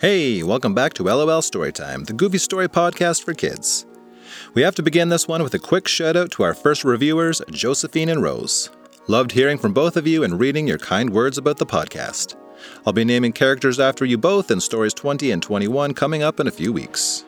Hey, welcome back to LOL Storytime, the goofy story podcast for kids. We have to begin this one with a quick shout out to our first reviewers, Josephine and Rose. Loved hearing from both of you and reading your kind words about the podcast. I'll be naming characters after you both in stories 20 and 21 coming up in a few weeks.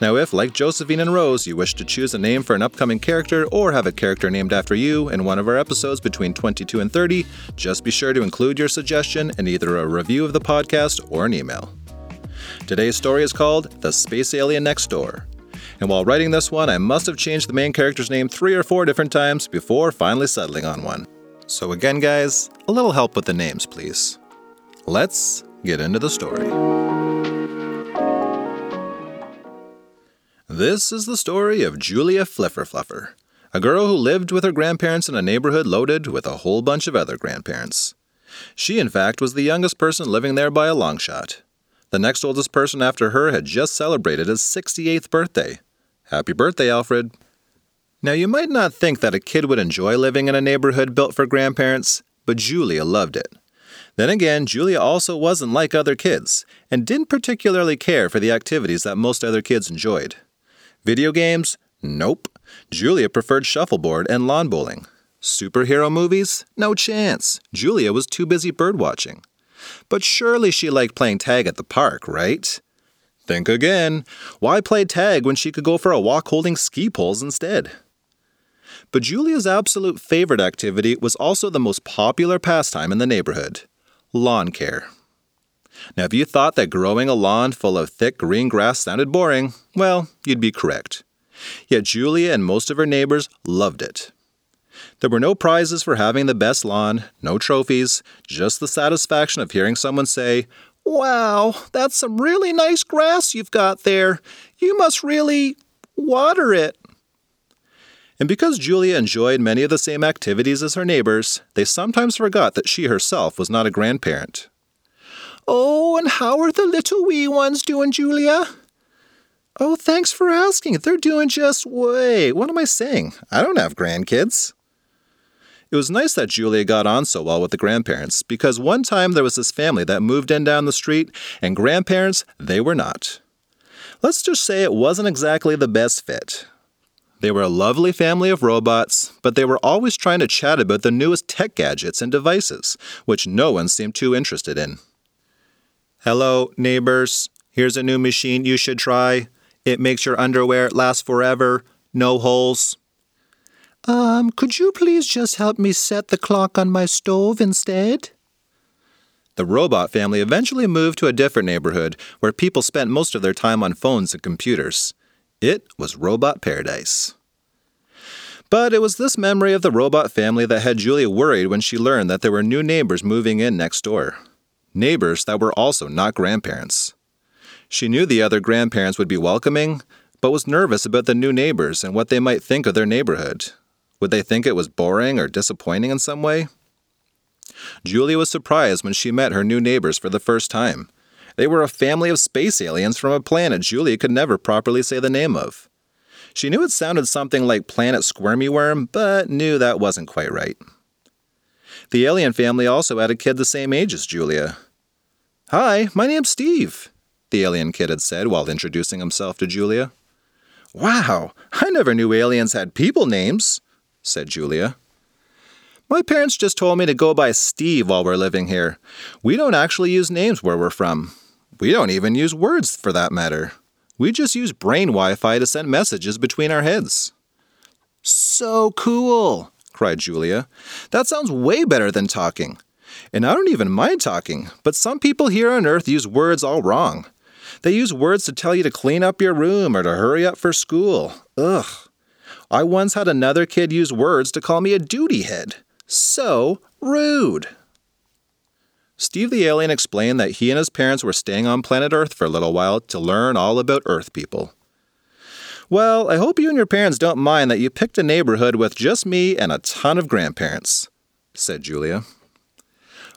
Now, if, like Josephine and Rose, you wish to choose a name for an upcoming character or have a character named after you in one of our episodes between 22 and 30, just be sure to include your suggestion in either a review of the podcast or an email. Today's story is called The Space Alien Next Door. And while writing this one, I must have changed the main character's name three or four different times before finally settling on one. So, again, guys, a little help with the names, please. Let's get into the story. This is the story of Julia Flifferfluffer, a girl who lived with her grandparents in a neighborhood loaded with a whole bunch of other grandparents. She, in fact, was the youngest person living there by a long shot. The next oldest person after her had just celebrated his 68th birthday. Happy birthday, Alfred. Now, you might not think that a kid would enjoy living in a neighborhood built for grandparents, but Julia loved it. Then again, Julia also wasn't like other kids, and didn't particularly care for the activities that most other kids enjoyed. Video games? Nope. Julia preferred shuffleboard and lawn bowling. Superhero movies? No chance. Julia was too busy birdwatching. But surely she liked playing tag at the park, right? Think again. Why play tag when she could go for a walk holding ski poles instead? But Julia's absolute favorite activity was also the most popular pastime in the neighborhood lawn care. Now, if you thought that growing a lawn full of thick green grass sounded boring, well, you'd be correct. Yet Julia and most of her neighbors loved it. There were no prizes for having the best lawn, no trophies, just the satisfaction of hearing someone say, Wow, that's some really nice grass you've got there. You must really water it. And because Julia enjoyed many of the same activities as her neighbors, they sometimes forgot that she herself was not a grandparent. Oh, and how are the little wee ones doing, Julia? Oh, thanks for asking. They're doing just. way. what am I saying? I don't have grandkids. It was nice that Julia got on so well with the grandparents because one time there was this family that moved in down the street, and grandparents, they were not. Let's just say it wasn't exactly the best fit. They were a lovely family of robots, but they were always trying to chat about the newest tech gadgets and devices, which no one seemed too interested in. Hello, neighbors. Here's a new machine you should try. It makes your underwear last forever, no holes. Um, could you please just help me set the clock on my stove instead? The robot family eventually moved to a different neighborhood where people spent most of their time on phones and computers. It was Robot Paradise. But it was this memory of the robot family that had Julia worried when she learned that there were new neighbors moving in next door. Neighbors that were also not grandparents. She knew the other grandparents would be welcoming, but was nervous about the new neighbors and what they might think of their neighborhood. Would they think it was boring or disappointing in some way? Julia was surprised when she met her new neighbors for the first time. They were a family of space aliens from a planet Julia could never properly say the name of. She knew it sounded something like Planet Squirmy Worm, but knew that wasn't quite right. The alien family also had a kid the same age as Julia. Hi, my name's Steve, the alien kid had said while introducing himself to Julia. Wow, I never knew aliens had people names, said Julia. My parents just told me to go by Steve while we're living here. We don't actually use names where we're from. We don't even use words for that matter. We just use brain Wi Fi to send messages between our heads. So cool, cried Julia. That sounds way better than talking. And I don't even mind talking, but some people here on Earth use words all wrong. They use words to tell you to clean up your room or to hurry up for school. Ugh. I once had another kid use words to call me a duty head. So rude. Steve the alien explained that he and his parents were staying on planet Earth for a little while to learn all about Earth people. Well, I hope you and your parents don't mind that you picked a neighborhood with just me and a ton of grandparents, said Julia.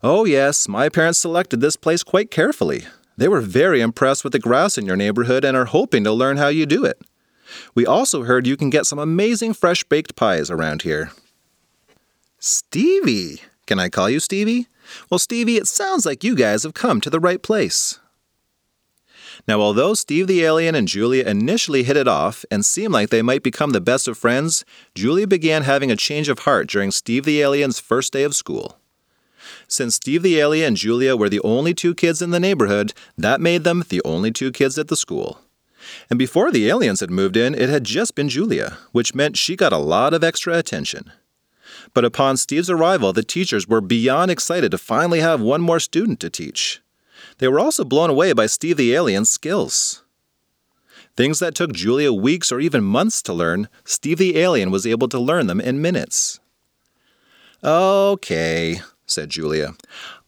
Oh, yes, my parents selected this place quite carefully. They were very impressed with the grass in your neighborhood and are hoping to learn how you do it. We also heard you can get some amazing fresh baked pies around here. Stevie! Can I call you Stevie? Well, Stevie, it sounds like you guys have come to the right place. Now, although Steve the Alien and Julia initially hit it off and seemed like they might become the best of friends, Julia began having a change of heart during Steve the Alien's first day of school. Since Steve the Alien and Julia were the only two kids in the neighborhood, that made them the only two kids at the school. And before the aliens had moved in, it had just been Julia, which meant she got a lot of extra attention. But upon Steve's arrival, the teachers were beyond excited to finally have one more student to teach. They were also blown away by Steve the Alien's skills. Things that took Julia weeks or even months to learn, Steve the Alien was able to learn them in minutes. Okay, said Julia.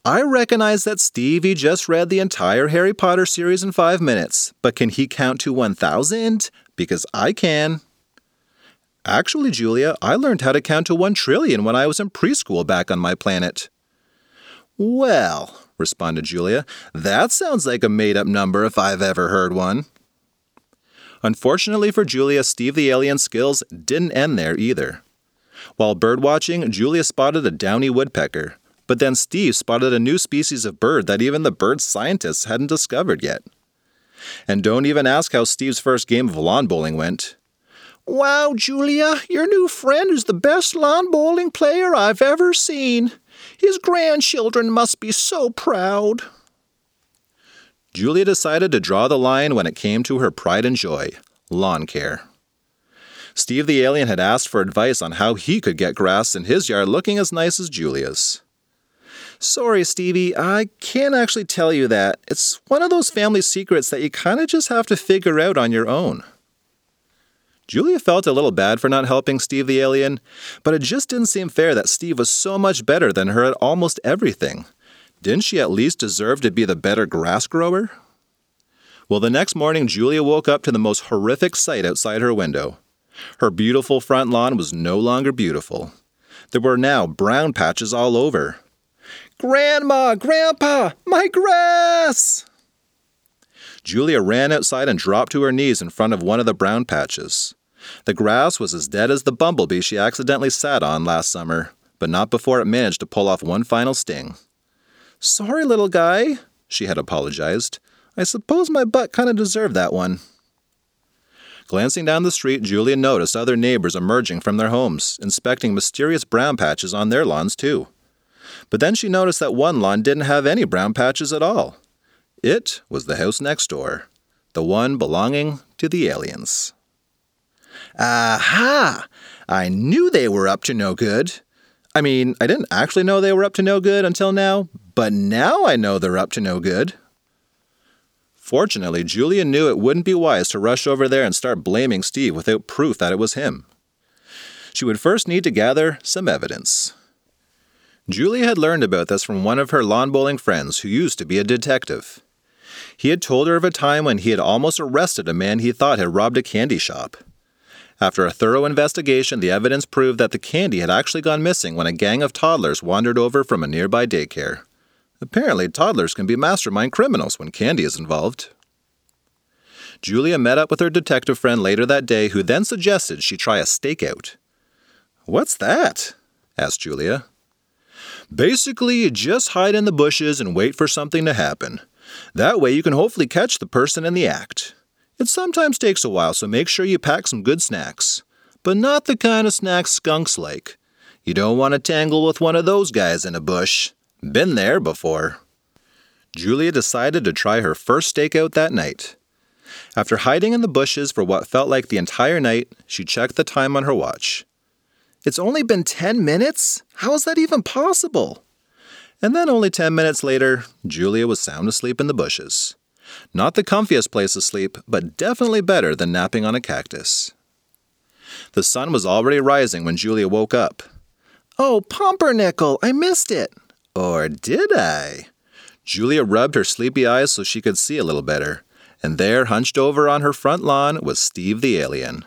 I recognize that Stevie just read the entire Harry Potter series in five minutes, but can he count to 1,000? Because I can. Actually, Julia, I learned how to count to 1 trillion when I was in preschool back on my planet. Well, responded Julia, that sounds like a made up number if I've ever heard one. Unfortunately for Julia, Steve the Alien's skills didn't end there either. While birdwatching, Julia spotted a downy woodpecker, but then Steve spotted a new species of bird that even the bird scientists hadn't discovered yet. And don't even ask how Steve's first game of lawn bowling went. Wow, Julia, your new friend is the best lawn bowling player I've ever seen. His grandchildren must be so proud. Julia decided to draw the line when it came to her pride and joy lawn care. Steve the alien had asked for advice on how he could get grass in his yard looking as nice as Julia's. Sorry, Stevie, I can't actually tell you that. It's one of those family secrets that you kind of just have to figure out on your own. Julia felt a little bad for not helping Steve the alien, but it just didn't seem fair that Steve was so much better than her at almost everything. Didn't she at least deserve to be the better grass grower? Well, the next morning, Julia woke up to the most horrific sight outside her window. Her beautiful front lawn was no longer beautiful. There were now brown patches all over. Grandma! Grandpa! My grass! Julia ran outside and dropped to her knees in front of one of the brown patches. The grass was as dead as the bumblebee she accidentally sat on last summer, but not before it managed to pull off one final sting. Sorry, little guy, she had apologized. I suppose my butt kind of deserved that one. Glancing down the street, Julia noticed other neighbors emerging from their homes, inspecting mysterious brown patches on their lawns, too. But then she noticed that one lawn didn't have any brown patches at all. It was the house next door, the one belonging to the aliens. Aha! I knew they were up to no good. I mean, I didn't actually know they were up to no good until now, but now I know they're up to no good. Fortunately, Julia knew it wouldn't be wise to rush over there and start blaming Steve without proof that it was him. She would first need to gather some evidence. Julia had learned about this from one of her lawn bowling friends who used to be a detective. He had told her of a time when he had almost arrested a man he thought had robbed a candy shop. After a thorough investigation, the evidence proved that the candy had actually gone missing when a gang of toddlers wandered over from a nearby daycare. Apparently, toddlers can be mastermind criminals when candy is involved. Julia met up with her detective friend later that day, who then suggested she try a stakeout. What's that? asked Julia. Basically, you just hide in the bushes and wait for something to happen. That way, you can hopefully catch the person in the act. It sometimes takes a while, so make sure you pack some good snacks. But not the kind of snacks skunks like. You don't want to tangle with one of those guys in a bush. Been there before. Julia decided to try her first stakeout that night. After hiding in the bushes for what felt like the entire night, she checked the time on her watch. It's only been 10 minutes? How is that even possible? And then, only 10 minutes later, Julia was sound asleep in the bushes. Not the comfiest place to sleep, but definitely better than napping on a cactus. The sun was already rising when Julia woke up. Oh, pumpernickel, I missed it. Or did I? Julia rubbed her sleepy eyes so she could see a little better, and there, hunched over on her front lawn, was Steve the alien.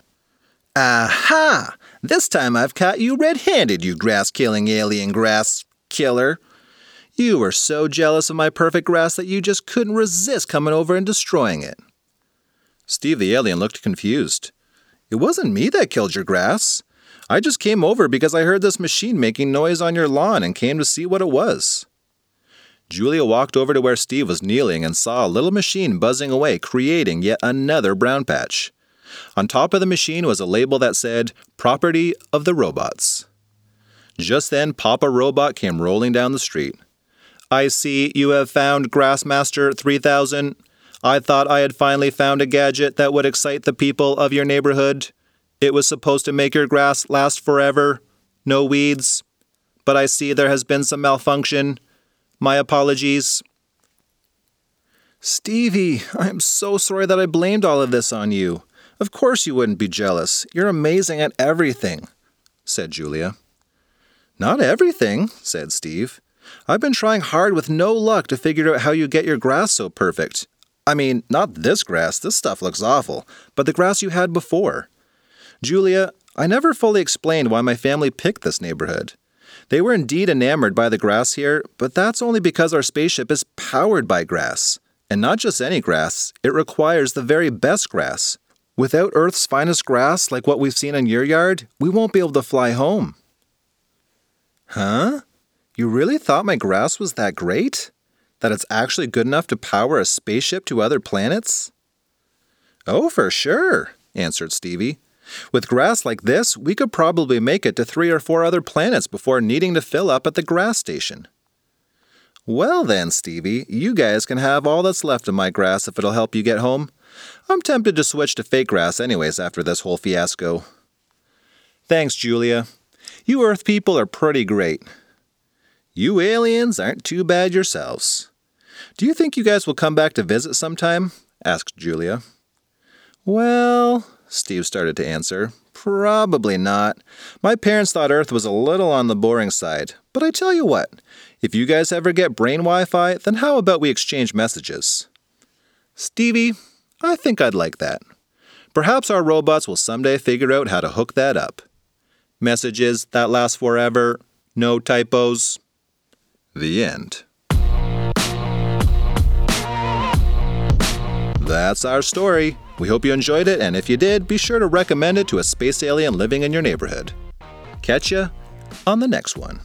Aha! This time I've caught you red handed, you grass killing alien grass killer. You were so jealous of my perfect grass that you just couldn't resist coming over and destroying it. Steve the alien looked confused. It wasn't me that killed your grass. I just came over because I heard this machine making noise on your lawn and came to see what it was. Julia walked over to where Steve was kneeling and saw a little machine buzzing away, creating yet another brown patch. On top of the machine was a label that said, Property of the Robots. Just then, Papa Robot came rolling down the street. I see you have found Grassmaster 3000. I thought I had finally found a gadget that would excite the people of your neighborhood. It was supposed to make your grass last forever. No weeds. But I see there has been some malfunction. My apologies. Stevie, I am so sorry that I blamed all of this on you. Of course you wouldn't be jealous. You're amazing at everything, said Julia. Not everything, said Steve. I've been trying hard with no luck to figure out how you get your grass so perfect. I mean, not this grass, this stuff looks awful, but the grass you had before. Julia, I never fully explained why my family picked this neighborhood. They were indeed enamored by the grass here, but that's only because our spaceship is powered by grass. And not just any grass, it requires the very best grass. Without Earth's finest grass, like what we've seen in your yard, we won't be able to fly home. Huh? You really thought my grass was that great? That it's actually good enough to power a spaceship to other planets? Oh, for sure, answered Stevie. With grass like this, we could probably make it to three or four other planets before needing to fill up at the grass station. Well, then, Stevie, you guys can have all that's left of my grass if it'll help you get home. I'm tempted to switch to fake grass, anyways, after this whole fiasco. Thanks, Julia. You Earth people are pretty great. You aliens aren't too bad yourselves. Do you think you guys will come back to visit sometime? asked Julia. Well, Steve started to answer. Probably not. My parents thought Earth was a little on the boring side. But I tell you what, if you guys ever get brain Wi Fi, then how about we exchange messages? Stevie, I think I'd like that. Perhaps our robots will someday figure out how to hook that up. Messages that last forever, no typos, the end. That's our story. We hope you enjoyed it, and if you did, be sure to recommend it to a space alien living in your neighborhood. Catch ya on the next one.